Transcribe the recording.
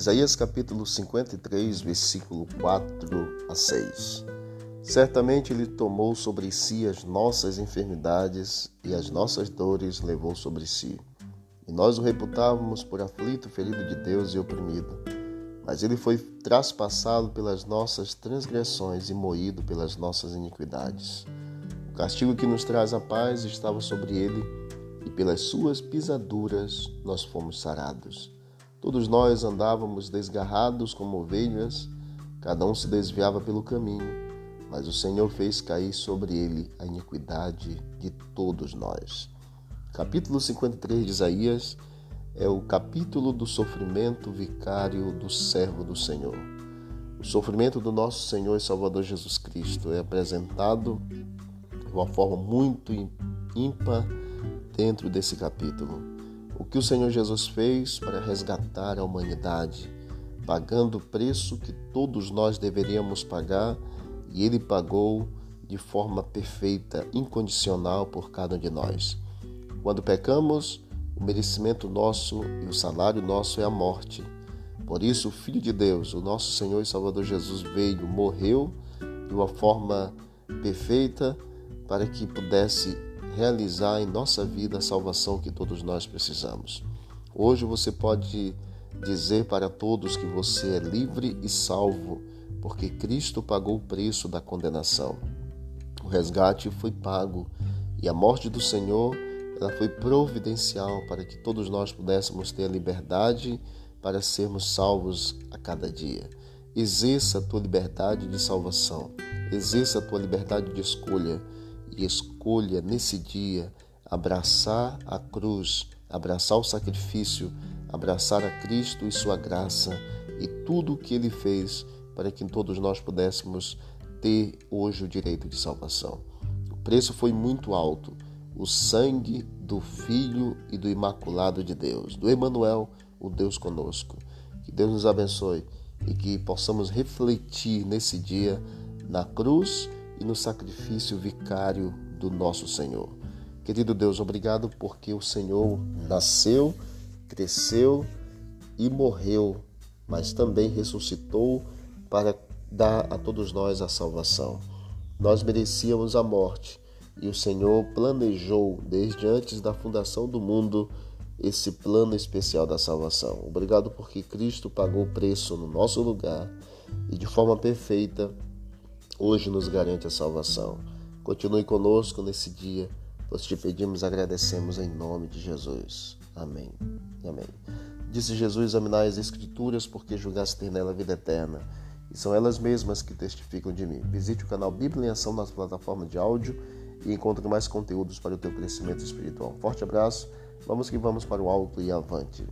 Isaías capítulo 53, versículo 4 a 6. Certamente ele tomou sobre si as nossas enfermidades e as nossas dores levou sobre si. E nós o reputávamos por aflito, ferido de Deus e oprimido. Mas ele foi traspassado pelas nossas transgressões e moído pelas nossas iniquidades. O castigo que nos traz a paz estava sobre ele, e pelas suas pisaduras nós fomos sarados. Todos nós andávamos desgarrados como ovelhas, cada um se desviava pelo caminho, mas o Senhor fez cair sobre ele a iniquidade de todos nós. Capítulo 53 de Isaías é o capítulo do sofrimento vicário do servo do Senhor. O sofrimento do nosso Senhor e Salvador Jesus Cristo é apresentado de uma forma muito ímpar dentro desse capítulo o que o Senhor Jesus fez para resgatar a humanidade, pagando o preço que todos nós deveríamos pagar, e ele pagou de forma perfeita, incondicional por cada um de nós. Quando pecamos, o merecimento nosso e o salário nosso é a morte. Por isso, o Filho de Deus, o nosso Senhor e Salvador Jesus, veio, morreu de uma forma perfeita para que pudesse realizar em nossa vida a salvação que todos nós precisamos. Hoje você pode dizer para todos que você é livre e salvo, porque Cristo pagou o preço da condenação. O resgate foi pago e a morte do Senhor ela foi providencial para que todos nós pudéssemos ter a liberdade para sermos salvos a cada dia. Exerça a tua liberdade de salvação, exerça a tua liberdade de escolha e escolha nesse dia abraçar a cruz, abraçar o sacrifício, abraçar a Cristo e sua graça e tudo o que ele fez para que todos nós pudéssemos ter hoje o direito de salvação. O preço foi muito alto, o sangue do Filho e do Imaculado de Deus, do Emanuel, o Deus conosco. Que Deus nos abençoe e que possamos refletir nesse dia na cruz e no sacrifício vicário do nosso Senhor. Querido Deus, obrigado porque o Senhor nasceu, cresceu e morreu, mas também ressuscitou para dar a todos nós a salvação. Nós merecíamos a morte e o Senhor planejou desde antes da fundação do mundo esse plano especial da salvação. Obrigado porque Cristo pagou o preço no nosso lugar e de forma perfeita hoje nos garante a salvação. Continue conosco nesse dia. Nós te pedimos, agradecemos em nome de Jesus. Amém. Amém. Disse Jesus: Examinai as Escrituras, porque julgaste ter nela a vida eterna. E são elas mesmas que testificam de mim. Visite o canal Bíblia em Ação nas plataformas de áudio e encontre mais conteúdos para o teu crescimento espiritual. Forte abraço. Vamos que vamos para o alto e avante.